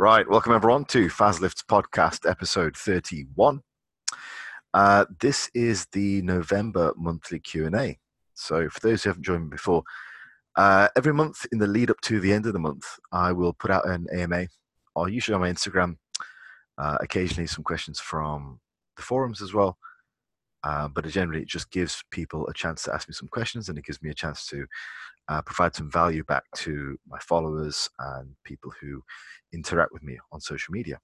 Right, welcome everyone to Fazlift's podcast, episode 31. Uh, this is the November monthly Q&A. So for those who haven't joined me before, uh, every month in the lead up to the end of the month, I will put out an AMA, or usually on my Instagram, uh, occasionally some questions from the forums as well. Uh, but generally, it just gives people a chance to ask me some questions and it gives me a chance to uh, provide some value back to my followers and people who interact with me on social media.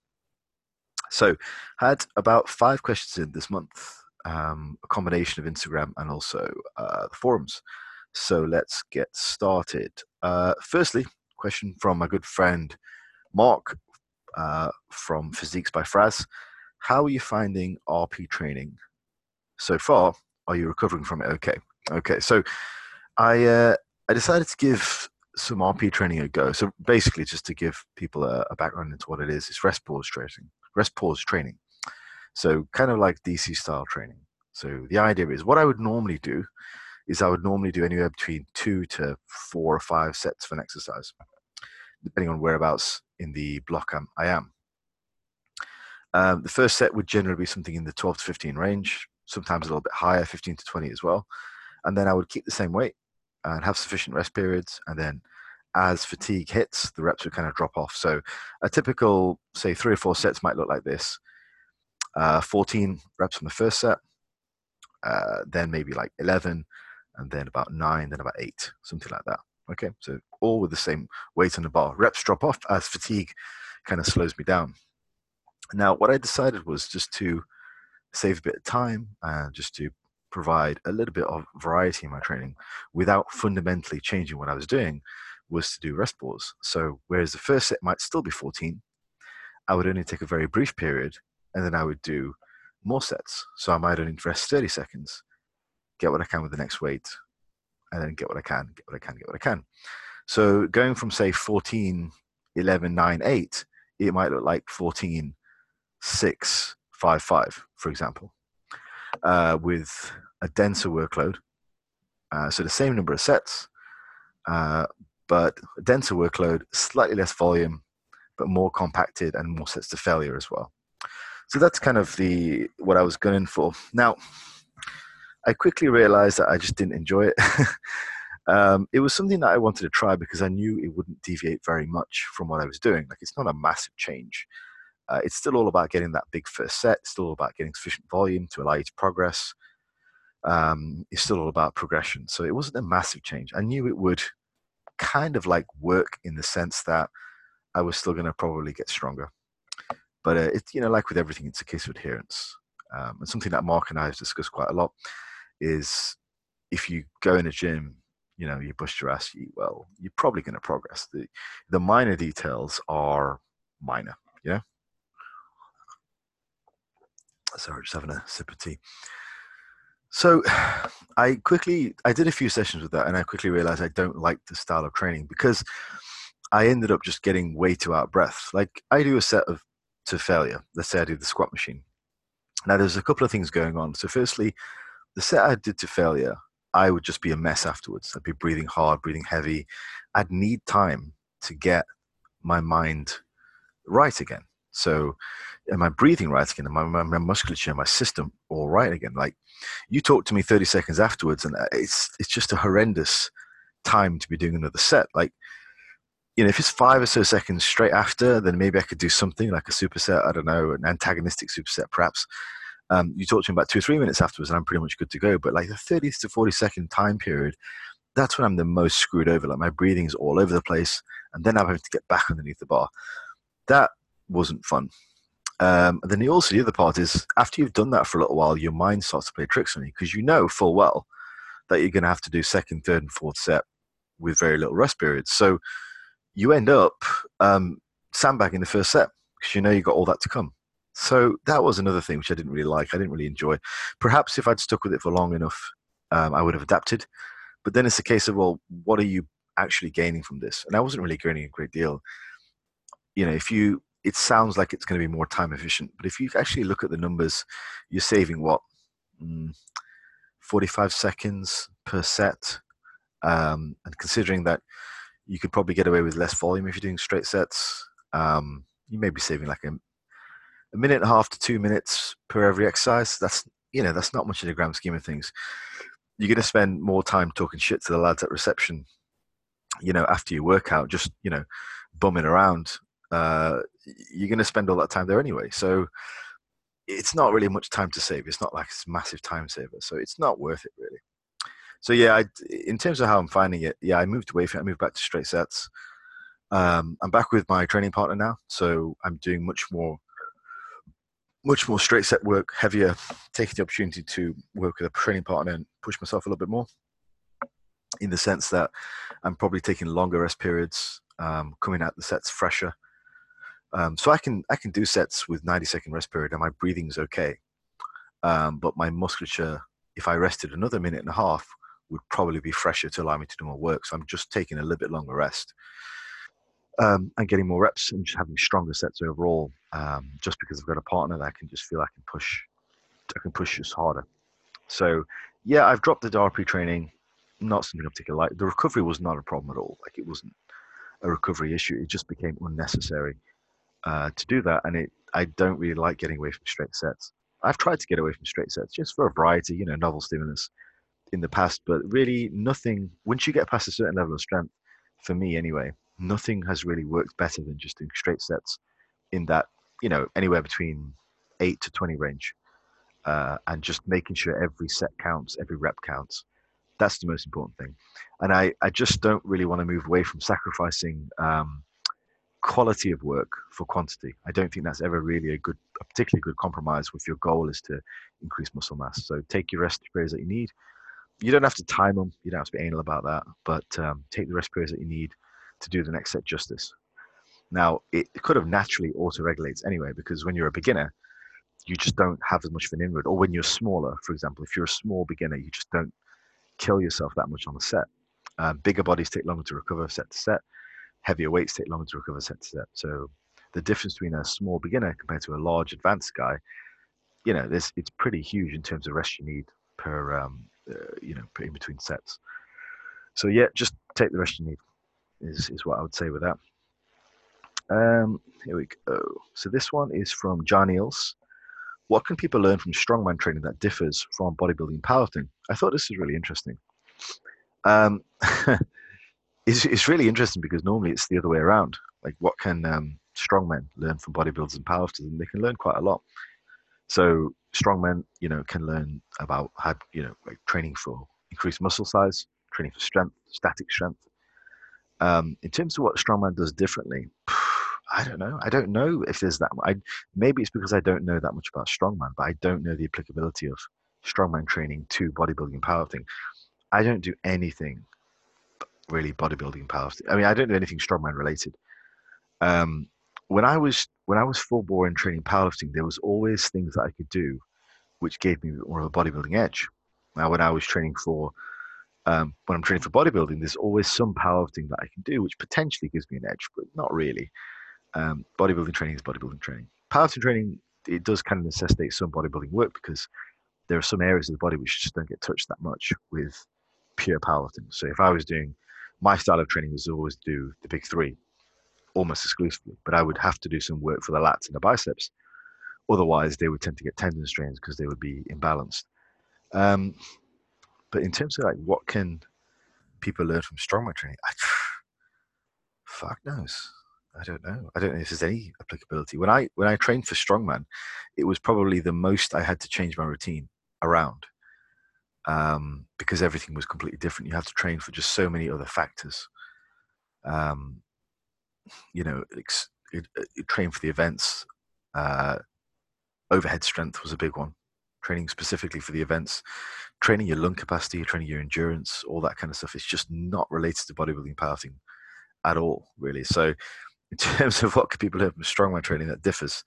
So, had about five questions in this month, um, a combination of Instagram and also uh, the forums. So, let's get started. Uh, firstly, question from my good friend Mark uh, from Physiques by Fraz. How are you finding RP training so far? Are you recovering from it? Okay. Okay. So, I uh, I decided to give some RP training a go. So basically, just to give people a, a background into what it is, it's rest pause training. Rest pause training. So kind of like DC style training. So the idea is what I would normally do is I would normally do anywhere between two to four or five sets of an exercise, depending on whereabouts in the block I'm, I am. Um, the first set would generally be something in the 12 to 15 range, sometimes a little bit higher, 15 to 20 as well. And then I would keep the same weight and have sufficient rest periods. And then as fatigue hits, the reps would kind of drop off. So a typical, say, three or four sets might look like this uh, 14 reps on the first set, uh, then maybe like 11, and then about nine, then about eight, something like that. Okay, so all with the same weight on the bar. Reps drop off as fatigue kind of slows me down. Now, what I decided was just to save a bit of time and just to provide a little bit of variety in my training without fundamentally changing what I was doing was to do rest pause. So whereas the first set might still be 14, I would only take a very brief period and then I would do more sets. So I might only rest 30 seconds, get what I can with the next weight, and then get what I can, get what I can, get what I can. So going from say 14, 11, 9, 8, it might look like 14, 6, 5, 5, for example, uh, with a denser workload. Uh, so the same number of sets, uh, but a denser workload, slightly less volume, but more compacted and more sets to failure as well. So that's kind of the what I was gunning for. Now, I quickly realized that I just didn't enjoy it. um, it was something that I wanted to try because I knew it wouldn't deviate very much from what I was doing. Like it's not a massive change. Uh, it's still all about getting that big first set. It's still all about getting sufficient volume to allow you to progress um, it's still all about progression. So it wasn't a massive change. I knew it would kind of like work in the sense that I was still going to probably get stronger. But uh, it's, you know, like with everything, it's a case of adherence. Um, and something that Mark and I have discussed quite a lot is if you go in a gym, you know, you bust your ass, you eat well, you're probably going to progress. The, the minor details are minor, yeah? Sorry, just having a sip of tea. So I quickly I did a few sessions with that and I quickly realized I don't like the style of training because I ended up just getting way too out of breath. Like I do a set of to failure. Let's say I do the squat machine. Now there's a couple of things going on. So firstly, the set I did to failure, I would just be a mess afterwards. I'd be breathing hard, breathing heavy. I'd need time to get my mind right again. So am I breathing right again? Am I, my, my musculature, my system all right again? Like you talk to me 30 seconds afterwards and uh, it's, it's just a horrendous time to be doing another set. Like, you know, if it's five or so seconds straight after, then maybe I could do something like a superset. I don't know, an antagonistic superset, perhaps. Um, you talk to me about two or three minutes afterwards, and I'm pretty much good to go. But like the 30 to 40 second time period, that's when I'm the most screwed over. Like my breathing's all over the place, and then I'm having to get back underneath the bar. That wasn't fun. Um, and then also the other part is after you've done that for a little while, your mind starts to play tricks on you because you know full well that you're going to have to do second, third, and fourth set with very little rest periods. So you end up um, sandbagging the first set because you know you've got all that to come. So that was another thing which I didn't really like. I didn't really enjoy. Perhaps if I'd stuck with it for long enough, um, I would have adapted. But then it's a case of well, what are you actually gaining from this? And I wasn't really gaining a great deal. You know, if you it sounds like it's going to be more time efficient, but if you actually look at the numbers, you're saving what mm, 45 seconds per set, um, and considering that you could probably get away with less volume if you're doing straight sets, um, you may be saving like a, a minute and a half to two minutes per every exercise. That's you know that's not much in the grand scheme of things. You're going to spend more time talking shit to the lads at reception, you know, after your workout, just you know, bumming around. Uh, you're going to spend all that time there anyway. So it's not really much time to save. It's not like it's a massive time saver. So it's not worth it really. So yeah, I, in terms of how I'm finding it, yeah, I moved away from. I moved back to straight sets. Um, I'm back with my training partner now, so I'm doing much more, much more straight set work, heavier, taking the opportunity to work with a training partner and push myself a little bit more. In the sense that I'm probably taking longer rest periods, um, coming out the sets fresher, um, so I can I can do sets with 90 second rest period and my breathing's okay. Um, but my musculature, if I rested another minute and a half, would probably be fresher to allow me to do more work. So I'm just taking a little bit longer rest um, and getting more reps and just having stronger sets overall. Um, just because I've got a partner that I can just feel I can push, I can push just harder. So yeah, I've dropped the RP training. Not something I particularly like. The recovery was not a problem at all. Like it wasn't a recovery issue. It just became unnecessary uh, to do that, and it I don't really like getting away from straight sets. I've tried to get away from straight sets just for a variety, you know, novel stimulus in the past, but really nothing. Once you get past a certain level of strength, for me anyway, nothing has really worked better than just doing straight sets in that you know anywhere between eight to twenty range, uh, and just making sure every set counts, every rep counts. That's the most important thing, and I I just don't really want to move away from sacrificing. Um, quality of work for quantity. I don't think that's ever really a good, a particularly good compromise if your goal is to increase muscle mass. So take your rest periods that you need. You don't have to time them. You don't have to be anal about that, but um, take the rest periods that you need to do the next set justice. Now, it could have naturally auto-regulates anyway, because when you're a beginner, you just don't have as much of an inward. Or when you're smaller, for example, if you're a small beginner, you just don't kill yourself that much on the set. Uh, bigger bodies take longer to recover set to set heavier weights take longer to recover set to set. So the difference between a small beginner compared to a large advanced guy, you know, this it's pretty huge in terms of rest you need per, um, uh, you know, in between sets. So yeah, just take the rest you need is is what I would say with that. Um, here we go. So this one is from John Eels. What can people learn from strongman training that differs from bodybuilding and powerlifting? I thought this was really interesting. Um, it's, it's really interesting because normally it's the other way around. Like, what can um, strongmen learn from bodybuilders and powerlifters? And they can learn quite a lot. So, strongmen, you know, can learn about how, you know, like training for increased muscle size, training for strength, static strength. Um, in terms of what strongman does differently, I don't know. I don't know if there's that. I maybe it's because I don't know that much about strongman, but I don't know the applicability of strongman training to bodybuilding and powerlifting. I don't do anything really bodybuilding powerlifting. I mean, I don't do anything strongman related. Um, when I was when I was full bore in training powerlifting, there was always things that I could do, which gave me more of a bodybuilding edge. Now, when I was training for um, when I'm training for bodybuilding, there's always some powerlifting that I can do, which potentially gives me an edge, but not really. Um, bodybuilding training is bodybuilding training. Powerlifting training it does kind of necessitate some bodybuilding work because there are some areas of the body which just don't get touched that much with pure powerlifting. So if I was doing my style of training was always do the big three almost exclusively, but I would have to do some work for the lats and the biceps. Otherwise, they would tend to get tendon strains because they would be imbalanced. Um, but in terms of like what can people learn from strongman training, I, fuck knows. I don't know. I don't know if there's any applicability. When I when I trained for strongman, it was probably the most I had to change my routine around um, because everything was completely different. You have to train for just so many other factors. Um, you know, it, it train for the events. Uh, overhead strength was a big one. Training specifically for the events, training your lung capacity, training your endurance, all that kind of stuff. It's just not related to bodybuilding powerlifting at all, really. So, in terms of what people learn from strongman training that differs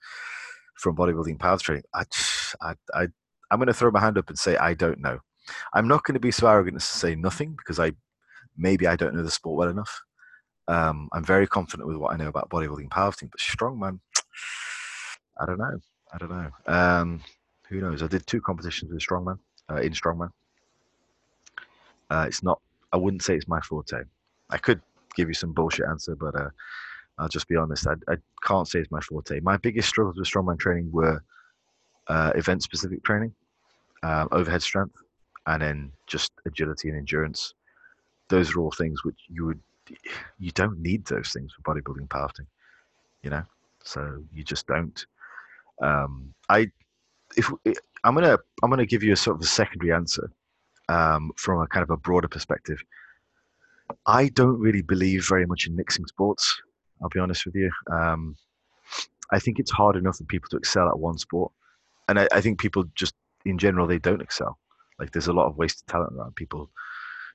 from bodybuilding power training, I, I, I, I'm going to throw my hand up and say I don't know. I'm not going to be so arrogant as to say nothing because I maybe I don't know the sport well enough. Um, I'm very confident with what I know about bodybuilding, powerlifting, but strongman, I don't know. I don't know. Um, who knows? I did two competitions with strongman uh, in strongman. Uh, it's not. I wouldn't say it's my forte. I could give you some bullshit answer, but uh, I'll just be honest. I, I can't say it's my forte. My biggest struggles with strongman training were uh, event specific training, um, overhead strength, and then just agility and endurance. Those are all things which you would you don't need those things for bodybuilding powerlifting, you know. So you just don't. Um, I if I'm gonna I'm gonna give you a sort of a secondary answer um, from a kind of a broader perspective. I don't really believe very much in mixing sports. I'll be honest with you. Um, I think it's hard enough for people to excel at one sport, and I, I, think people just in general they don't excel. Like there's a lot of wasted talent around. People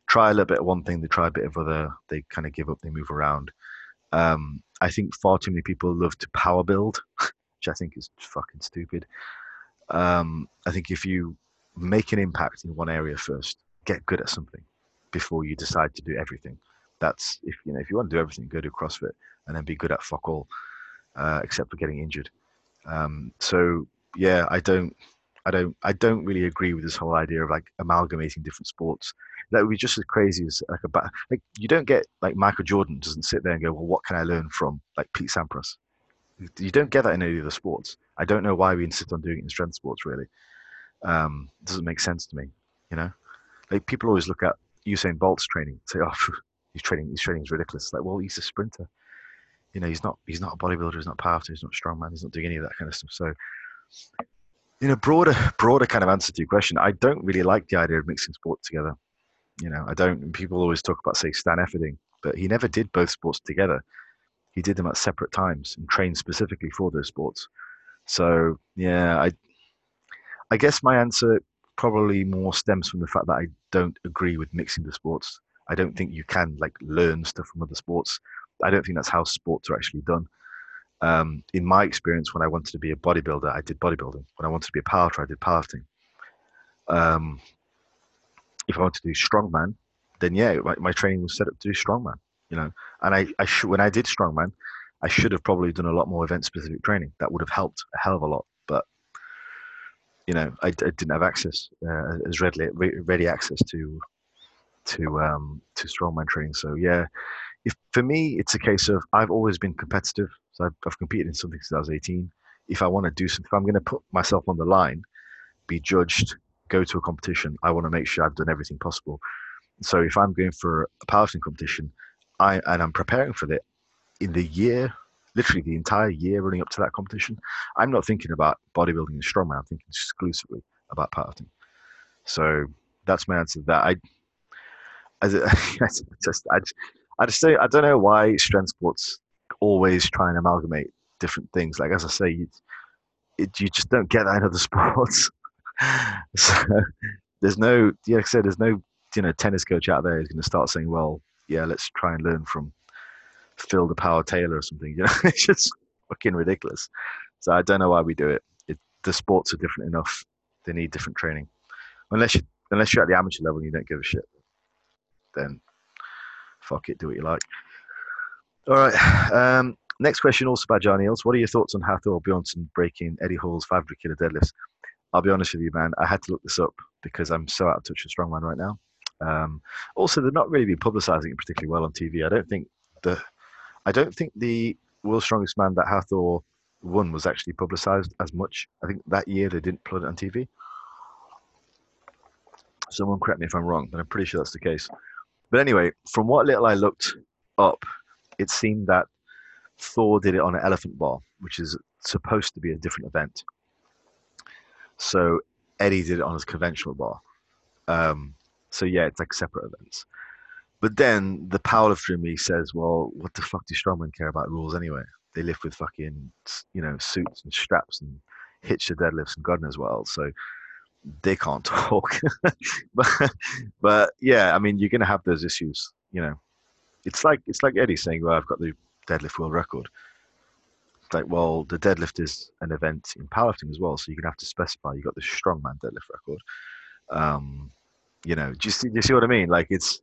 try a little bit of one thing, they try a bit of other, they kind of give up, they move around. Um, I think far too many people love to power build, which I think is fucking stupid. Um, I think if you make an impact in one area first, get good at something before you decide to do everything. That's if you know if you want to do everything, go do CrossFit and then be good at fuck all, uh, except for getting injured. Um, so yeah, I don't, I don't, I don't really agree with this whole idea of like amalgamating different sports. That would be just as crazy as like a like you don't get like Michael Jordan doesn't sit there and go, well, what can I learn from like Pete Sampras? You don't get that in any of the sports. I don't know why we insist on doing it in strength sports. Really, um, doesn't make sense to me. You know, like people always look at Usain Bolt's training, say, "Oh, he's training, his training is ridiculous." Like, well, he's a sprinter. You know, he's not he's not a bodybuilder, he's not powerlifter, he's not strongman, he's not doing any of that kind of stuff. So, you know, broader broader kind of answer to your question, I don't really like the idea of mixing sports together. You know, I don't. People always talk about say Stan Efferding, but he never did both sports together. He did them at separate times and trained specifically for those sports. So yeah, I I guess my answer probably more stems from the fact that I don't agree with mixing the sports. I don't think you can like learn stuff from other sports. I don't think that's how sports are actually done. Um, in my experience, when I wanted to be a bodybuilder, I did bodybuilding. When I wanted to be a powerlifter, I did powerlifting. Um, if I wanted to do strongman, then yeah, my, my, training was set up to do strongman. You know, and I, I sh- when I did strongman, I should have probably done a lot more event specific training. That would have helped a hell of a lot. But you know, I, I didn't have access uh, as readily ready access to to um, to strongman training. So yeah, if for me it's a case of I've always been competitive. So I've, I've competed in something since I was 18. If I want to do something, if I'm going to put myself on the line, be judged, go to a competition, I want to make sure I've done everything possible. So if I'm going for a powerlifting competition, I and I'm preparing for it in the year literally the entire year running up to that competition, I'm not thinking about bodybuilding and strongman. I'm thinking exclusively about powerlifting. So that's my answer to that. I, as it, just, I, I just I don't know why strength sports always try and amalgamate different things. Like as I say, you, it, you just don't get that in other sports. so there's no, yeah, like I said, there's no, you know, tennis coach out there who's going to start saying, well, yeah, let's try and learn from Phil the Power Taylor or something. You know, it's just fucking ridiculous. So I don't know why we do it. it. The sports are different enough. They need different training. Unless you unless you're at the amateur level and you don't give a shit, then fuck it, do what you like. All right. Um, next question, also by Johnny Hills. What are your thoughts on Hafthor Bjornsson breaking Eddie Hall's 500 kilo deadlifts? I'll be honest with you, man. I had to look this up because I'm so out of touch with strongman right now. Um, also, they're not really publicizing it particularly well on TV. I don't think the I don't think the World's Strongest Man that Hafthor won was actually publicized as much. I think that year they didn't put it on TV. Someone correct me if I'm wrong, but I'm pretty sure that's the case. But anyway, from what little I looked up, it seemed that Thor did it on an elephant bar, which is supposed to be a different event. So Eddie did it on his conventional bar. Um, so yeah, it's like separate events. But then the powerlifter in me says, well, what the fuck do strongmen care about rules anyway? They lift with fucking, you know, suits and straps and hitch the deadlifts and God knows what else. So they can't talk. but, but yeah, I mean, you're going to have those issues, you know. It's like it's like Eddie saying, "Well, I've got the deadlift world record." It's like, well, the deadlift is an event in powerlifting as well, so you're gonna have to specify you got the strongman deadlift record. Um, you know, do you, see, do you see what I mean? Like it's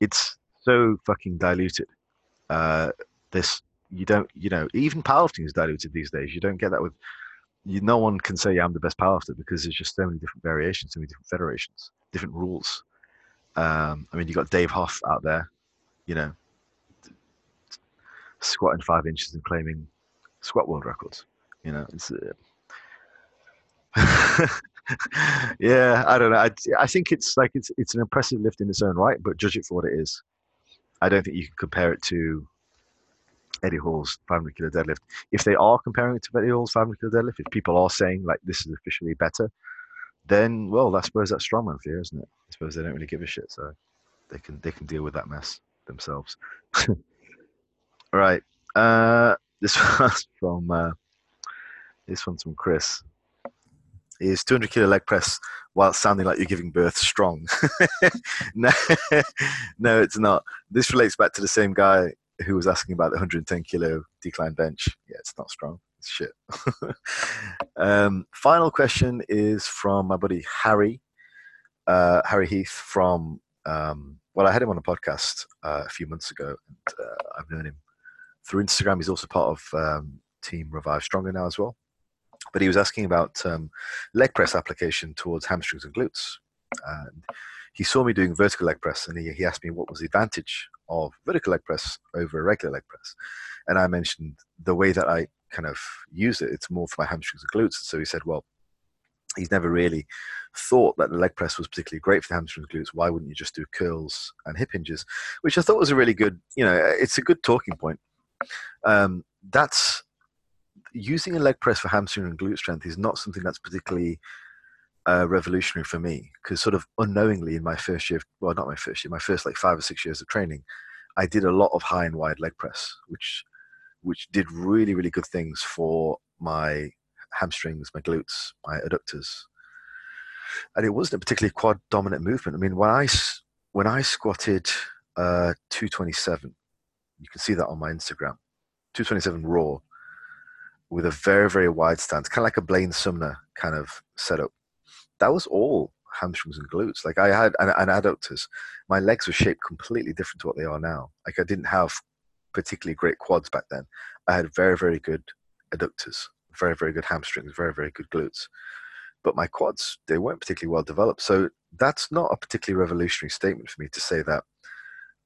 it's so fucking diluted. Uh, this you don't, you know, even powerlifting is diluted these days. You don't get that with. You, no one can say I'm the best powerlifter because there's just so many different variations, so many different federations, different rules. Um, I mean, you got Dave Hoff out there, you know, squatting five inches and claiming squat world records. You know, it's. Uh, yeah, I don't know. I, I think it's like it's it's an impressive lift in its own right, but judge it for what it is. I don't think you can compare it to Eddie Hall's 500 kilo deadlift. If they are comparing it to Eddie Hall's 500 kilo deadlift, if people are saying like this is officially better, then well, I suppose that's strongman fear, isn't it? I suppose they don't really give a shit, so they can they can deal with that mess themselves. All right, uh, this one's from uh, this one's from Chris. Is 200 kilo leg press while sounding like you're giving birth strong? no, no, it's not. This relates back to the same guy who was asking about the 110 kilo decline bench. Yeah, it's not strong. It's shit. um, final question is from my buddy Harry, uh, Harry Heath from. Um, well, I had him on a podcast uh, a few months ago, and uh, I've known him through Instagram. He's also part of um, Team Revive Stronger now as well. But he was asking about um, leg press application towards hamstrings and glutes. And he saw me doing vertical leg press, and he, he asked me what was the advantage of vertical leg press over a regular leg press. And I mentioned the way that I kind of use it, it's more for my hamstrings and glutes. So he said, well, he's never really thought that the leg press was particularly great for the hamstrings and glutes. Why wouldn't you just do curls and hip hinges? Which I thought was a really good, you know, it's a good talking point. Um, that's using a leg press for hamstring and glute strength is not something that's particularly uh, revolutionary for me because sort of unknowingly in my first year, well, not my first year, my first like five or six years of training, I did a lot of high and wide leg press, which which did really really good things for my hamstrings, my glutes, my adductors, and it wasn't a particularly quad dominant movement. I mean, when I when I squatted uh, 227, you can see that on my Instagram, 227 raw with a very very wide stance, kind of like a Blaine Sumner kind of setup that was all hamstrings and glutes. Like I had an, an adductors, my legs were shaped completely different to what they are now. Like I didn't have particularly great quads back then. I had very, very good adductors, very, very good hamstrings, very, very good glutes. But my quads, they weren't particularly well developed. So that's not a particularly revolutionary statement for me to say that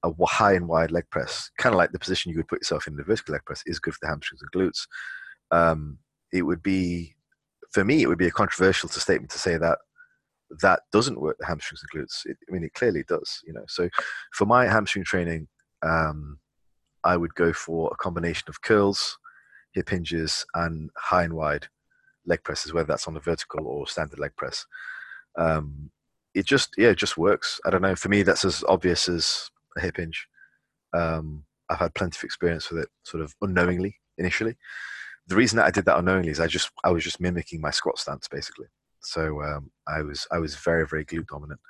a high and wide leg press, kind of like the position you would put yourself in the vertical leg press, is good for the hamstrings and glutes. Um, it would be for me, it would be a controversial statement to say that that doesn't work the hamstrings and glutes. It, I mean, it clearly does. You know, so for my hamstring training, um, I would go for a combination of curls, hip hinges, and high and wide leg presses, whether that's on a vertical or standard leg press. Um, it just yeah, it just works. I don't know. For me, that's as obvious as a hip hinge. Um, I've had plenty of experience with it, sort of unknowingly initially the reason that I did that unknowingly is I just I was just mimicking my squat stance basically. So um, I was I was very very glute dominant,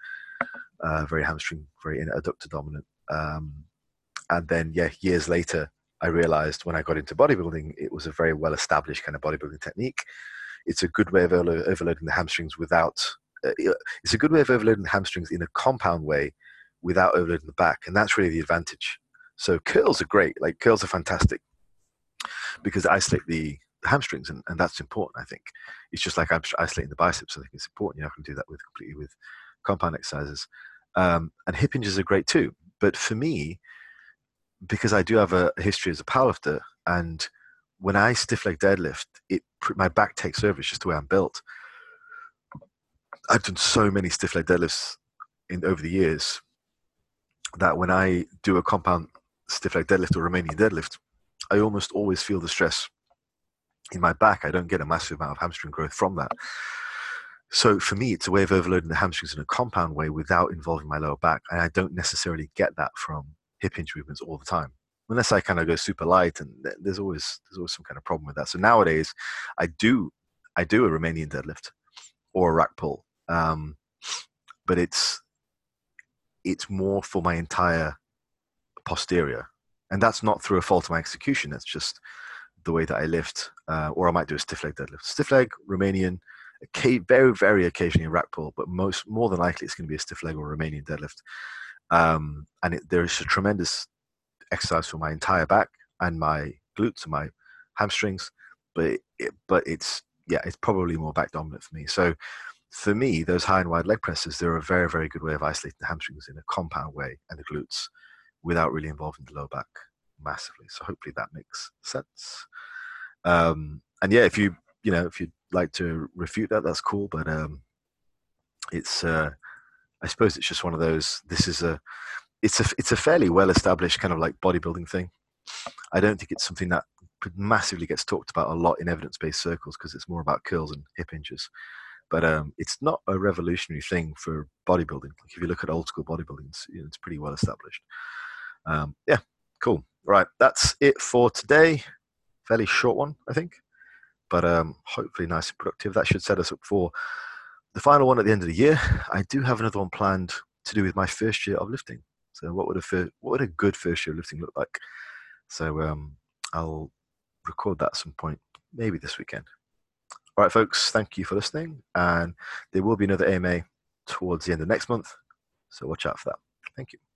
uh, very hamstring, very adductor dominant. Um, and then yeah, years later, I realized when I got into bodybuilding, it was a very well established kind of bodybuilding technique. It's a good way of overloading the hamstrings without. Uh, it's a good way of overloading the hamstrings in a compound way without overloading the back, and that's really the advantage. So curls are great. Like curls are fantastic because I isolate the hamstrings, and, and that's important. I think it's just like I'm isolating the biceps. I think it's important. You know, I can do that with completely with compound exercises, um, and hip hinges are great too. But for me, because I do have a history as a powerlifter, and when I stiff leg deadlift, it my back takes over. It's just the way I'm built. I've done so many stiff leg deadlifts in over the years that when I do a compound stiff leg deadlift or Romanian deadlift, I almost always feel the stress in my back. I don't get a massive amount of hamstring growth from that. So for me, it's a way of overloading the hamstrings in a compound way without involving my lower back. And I don't necessarily get that from hip hinge movements all the time. Unless I kind of go super light, and there's always there's always some kind of problem with that. So nowadays, I do I do a Romanian deadlift or a rack pull, um, but it's it's more for my entire posterior and that's not through a fault of my execution. That's just the way that I lift, uh, or I might do a stiff leg deadlift. Stiff leg, Romanian, very very occasionally a rack pull, but most more than likely it's going to be a stiff leg or Romanian deadlift. Um, and it, there is a tremendous exercise for my entire back and my glutes and my hamstrings, but it, but it's yeah, it's probably more back dominant for me. So for me, those high and wide leg presses, they're a very very good way of isolating the hamstrings in a compound way and the glutes without really involving the low back. massively. So hopefully that makes sense. Um, and yeah, if you you know if you'd like to refute that, that's cool. But um, it's uh, I suppose it's just one of those. This is a it's a it's a fairly well established kind of like bodybuilding thing. I don't think it's something that massively gets talked about a lot in evidence based circles because it's more about curls and hip hinges. But um, it's not a revolutionary thing for bodybuilding. Like if you look at old school bodybuilding, it's, you know, it's pretty well established. Um, yeah, cool. Right, that's it for today. Fairly short one, I think, but um, hopefully nice and productive. That should set us up for the final one at the end of the year. I do have another one planned to do with my first year of lifting. So what would a fir- what would a good first year of lifting look like? So um, I'll record that at some point, maybe this weekend. All right, folks, thank you for listening. And there will be another AMA towards the end of next month. So watch out for that. Thank you.